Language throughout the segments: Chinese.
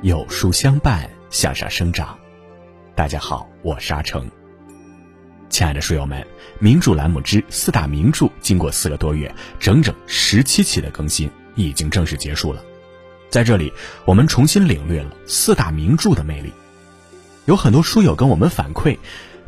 有书相伴，向上生长。大家好，我是阿成。亲爱的书友们，名著栏目之四大名著经过四个多月，整整十七期的更新，已经正式结束了。在这里，我们重新领略了四大名著的魅力。有很多书友跟我们反馈，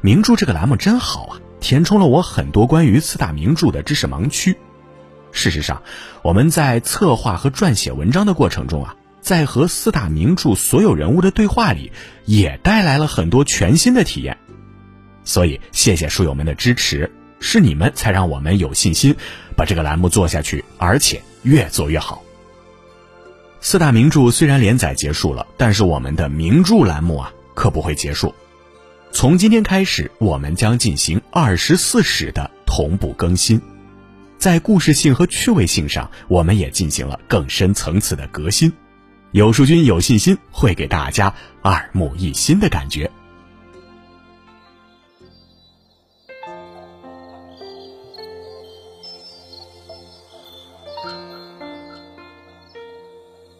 名著这个栏目真好啊，填充了我很多关于四大名著的知识盲区。事实上，我们在策划和撰写文章的过程中啊。在和四大名著所有人物的对话里，也带来了很多全新的体验。所以，谢谢书友们的支持，是你们才让我们有信心把这个栏目做下去，而且越做越好。四大名著虽然连载结束了，但是我们的名著栏目啊，可不会结束。从今天开始，我们将进行二十四史的同步更新，在故事性和趣味性上，我们也进行了更深层次的革新。有书君有信心会给大家耳目一新的感觉。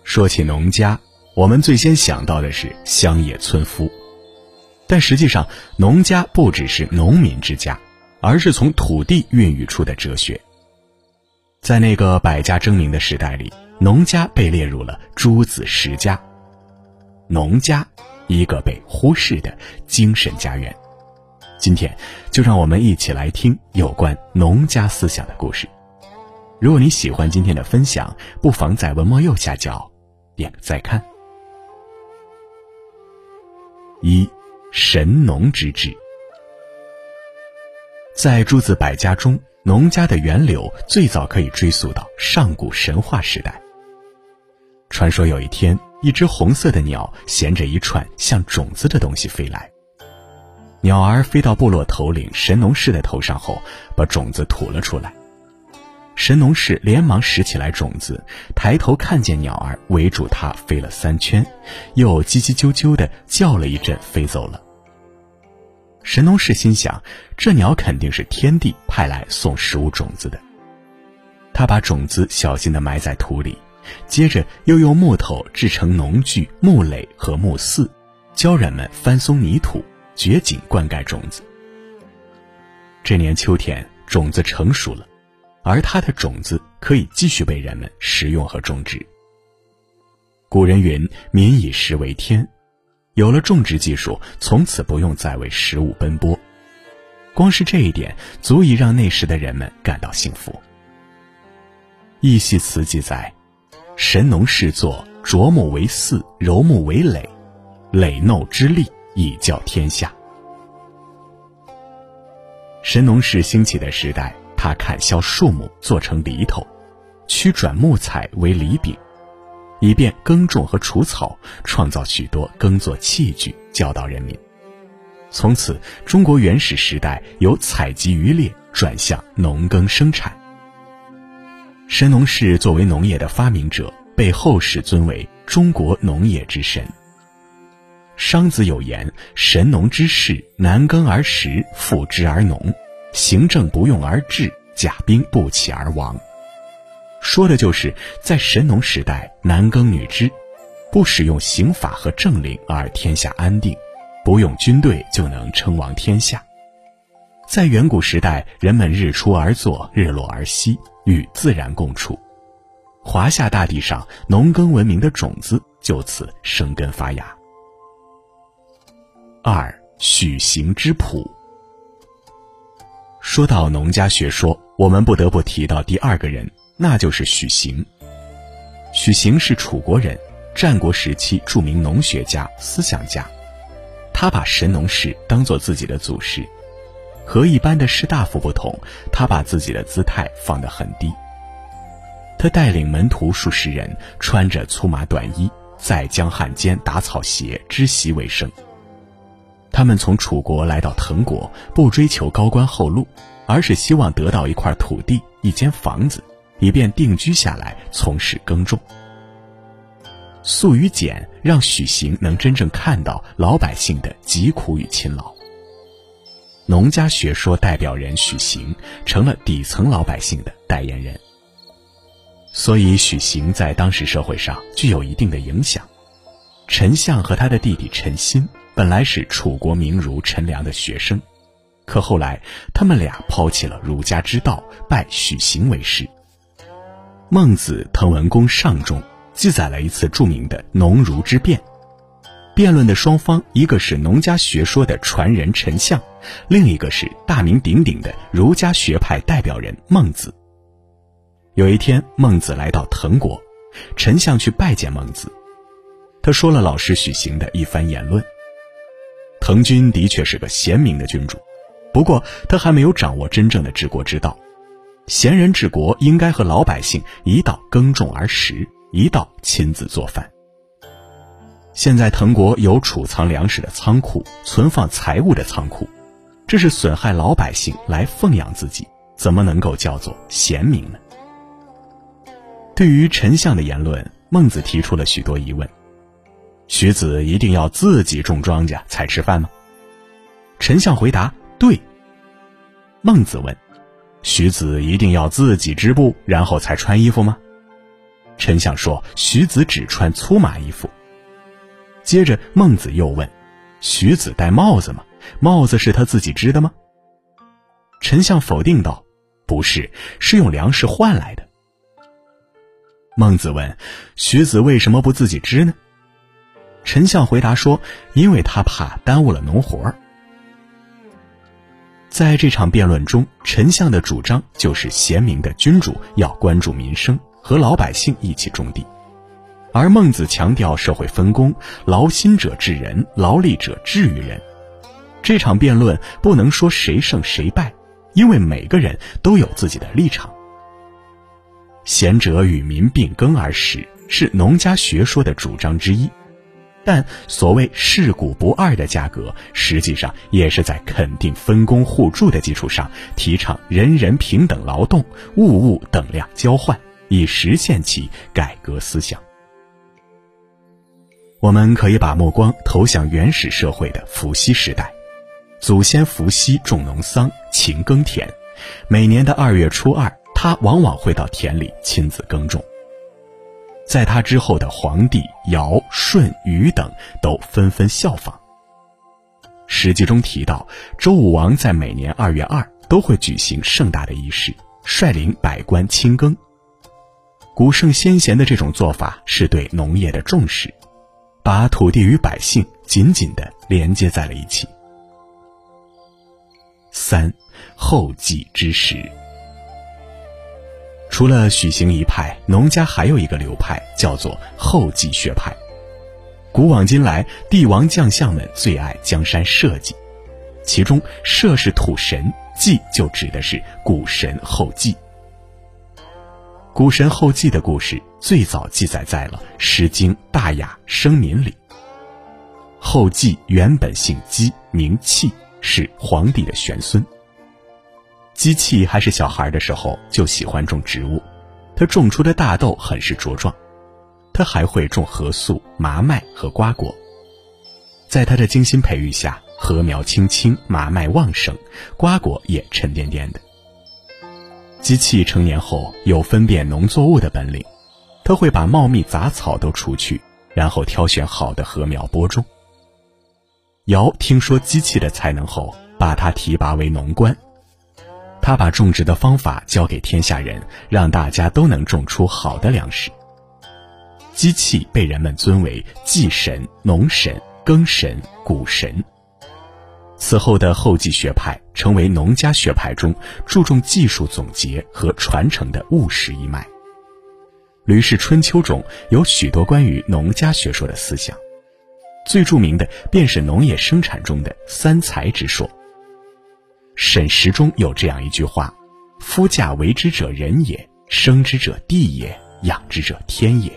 说起农家，我们最先想到的是乡野村夫，但实际上，农家不只是农民之家，而是从土地孕育出的哲学。在那个百家争鸣的时代里。农家被列入了诸子十家，农家，一个被忽视的精神家园。今天，就让我们一起来听有关农家思想的故事。如果你喜欢今天的分享，不妨在文末右下角点个再看。一神农之治，在诸子百家中，农家的源流最早可以追溯到上古神话时代。传说有一天，一只红色的鸟衔着一串像种子的东西飞来。鸟儿飞到部落头领神农氏的头上后，把种子吐了出来。神农氏连忙拾起来种子，抬头看见鸟儿围住它飞了三圈，又叽叽啾啾地叫了一阵，飞走了。神农氏心想，这鸟肯定是天帝派来送食物种子的。他把种子小心地埋在土里。接着又用木头制成农具、木垒和木饲，教人们翻松泥土、掘井灌溉种子。这年秋天，种子成熟了，而它的种子可以继续被人们食用和种植。古人云：“民以食为天。”有了种植技术，从此不用再为食物奔波。光是这一点，足以让那时的人们感到幸福。《义系词》记载。神农氏作啄木为饲，揉木为耒，耒耨之利，以教天下。神农氏兴起的时代，他砍削树木做成犁头，曲转木材为犁柄，以便耕种和除草，创造许多耕作器具，教导人民。从此，中国原始时代由采集渔猎转向农耕生产。神农氏作为农业的发明者，被后世尊为中国农业之神。商子有言：“神农之士，男耕而食，妇织而农，行政不用而治，甲兵不起而亡。”说的就是在神农时代，男耕女织，不使用刑法和政令而天下安定，不用军队就能称王天下。在远古时代，人们日出而作，日落而息。与自然共处，华夏大地上农耕文明的种子就此生根发芽。二许行之谱。说到农家学说，我们不得不提到第二个人，那就是许行。许行是楚国人，战国时期著名农学家、思想家，他把神农氏当做自己的祖师。和一般的士大夫不同，他把自己的姿态放得很低。他带领门徒数十人，穿着粗麻短衣，在江汉间打草鞋、织席为生。他们从楚国来到滕国，不追求高官厚禄，而是希望得到一块土地、一间房子，以便定居下来从事耕种。素与简让许行能真正看到老百姓的疾苦与勤劳。农家学说代表人许行成了底层老百姓的代言人，所以许行在当时社会上具有一定的影响。陈相和他的弟弟陈新本来是楚国名儒陈良的学生，可后来他们俩抛弃了儒家之道，拜许行为师。孟子《滕文公上》中记载了一次著名的农儒之辩，辩论的双方一个是农家学说的传人陈相，另一个是大名鼎鼎的儒家学派代表人孟子。有一天，孟子来到滕国，陈相去拜见孟子。他说了老师许行的一番言论。滕君的确是个贤明的君主，不过他还没有掌握真正的治国之道。贤人治国应该和老百姓一道耕种而食，一道亲自做饭。现在滕国有储藏粮食的仓库，存放财物的仓库，这是损害老百姓来奉养自己，怎么能够叫做贤明呢？对于丞相的言论，孟子提出了许多疑问。徐子一定要自己种庄稼才吃饭吗？丞相回答：“对。”孟子问：“徐子一定要自己织布，然后才穿衣服吗？”丞相说：“徐子只穿粗麻衣服。”接着孟子又问：“徐子戴帽子吗？帽子是他自己织的吗？”丞相否定道：“不是，是用粮食换来的。”孟子问：“徐子为什么不自己织呢？”丞相回答说：“因为他怕耽误了农活儿。”在这场辩论中，丞相的主张就是贤明的君主要关注民生，和老百姓一起种地；而孟子强调社会分工，劳心者治人，劳力者治于人。这场辩论不能说谁胜谁败，因为每个人都有自己的立场。贤者与民并耕而食，是农家学说的主张之一。但所谓世古不二的价格，实际上也是在肯定分工互助的基础上，提倡人人平等劳动，物物等量交换，以实现其改革思想。我们可以把目光投向原始社会的伏羲时代，祖先伏羲种农桑，勤耕田，每年的二月初二，他往往会到田里亲自耕种。在他之后的皇帝尧、舜、禹等都纷纷效仿。史记中提到，周武王在每年二月二都会举行盛大的仪式，率领百官亲耕。古圣先贤的这种做法是对农业的重视，把土地与百姓紧紧地连接在了一起。三，后继之时。除了许行一派，农家还有一个流派，叫做后继学派。古往今来，帝王将相们最爱江山社稷，其中社是土神，稷就指的是古神后稷。古神后稷的故事最早记载在了《诗经·大雅·生民》里。后稷原本姓姬，名契，是皇帝的玄孙。姬契还是小孩的时候就喜欢种植物，他种出的大豆很是茁壮，他还会种稗粟、麻麦和瓜果。在他的精心培育下，禾苗青青，麻麦旺盛，瓜果也沉甸甸的。机器成年后有分辨农作物的本领，他会把茂密杂草都除去，然后挑选好的禾苗播种。尧听说机器的才能后，把他提拔为农官。他把种植的方法教给天下人，让大家都能种出好的粮食。机器被人们尊为祭神、农神、耕神、谷神。此后的后继学派成为农家学派中注重技术总结和传承的务实一脉。《吕氏春秋》中有许多关于农家学说的思想，最著名的便是农业生产中的三才之说。沈石中有这样一句话：“夫稼为之者人也，生之者地也，养之者天也。”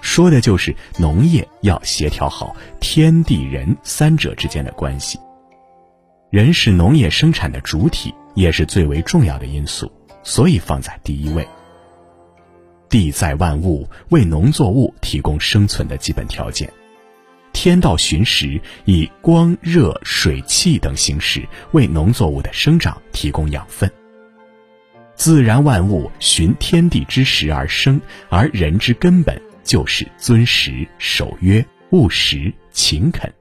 说的就是农业要协调好天地人三者之间的关系。人是农业生产的主体，也是最为重要的因素，所以放在第一位。地在万物，为农作物提供生存的基本条件。天道循时，以光、热、水、气等形式为农作物的生长提供养分。自然万物循天地之时而生，而人之根本就是遵时、守约、务实勤恳。《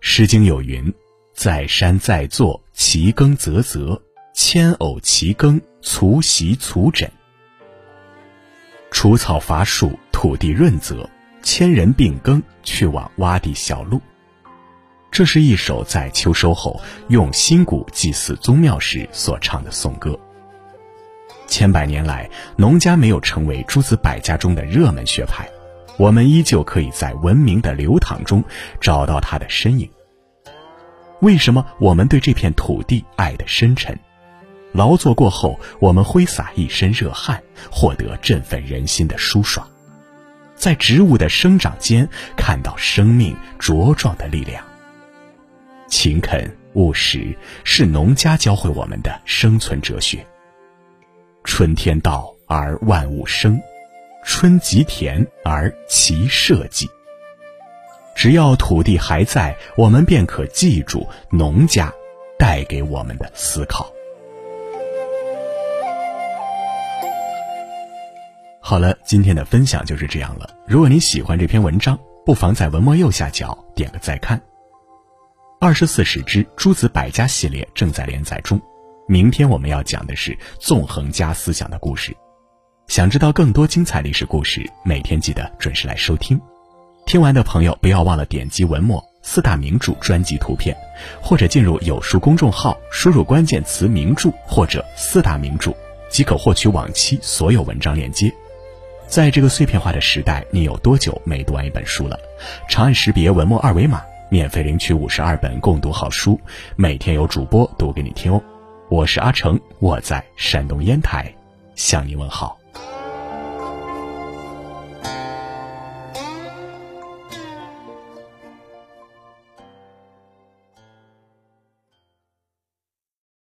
诗经》有云：“在山在座，其耕泽泽，千偶其耕，除席卒枕。”除草伐树，土地润泽，千人并耕，去往洼地小路。这是一首在秋收后用新谷祭祀宗庙时所唱的颂歌。千百年来，农家没有成为诸子百家中的热门学派，我们依旧可以在文明的流淌中找到它的身影。为什么我们对这片土地爱得深沉？劳作过后，我们挥洒一身热汗，获得振奋人心的舒爽，在植物的生长间看到生命茁壮的力量。勤恳务实是农家教会我们的生存哲学。春天到而万物生，春极田而其社稷。只要土地还在，我们便可记住农家带给我们的思考。好了，今天的分享就是这样了。如果你喜欢这篇文章，不妨在文末右下角点个再看。二十四史之诸子百家系列正在连载中，明天我们要讲的是纵横家思想的故事。想知道更多精彩历史故事，每天记得准时来收听。听完的朋友不要忘了点击文末四大名著专辑图片，或者进入有书公众号，输入关键词“名著”或者“四大名著”，即可获取往期所有文章链接。在这个碎片化的时代，你有多久没读完一本书了？长按识别文末二维码。免费领取五十二本共读好书，每天有主播读给你听哦。我是阿成，我在山东烟台向你问好。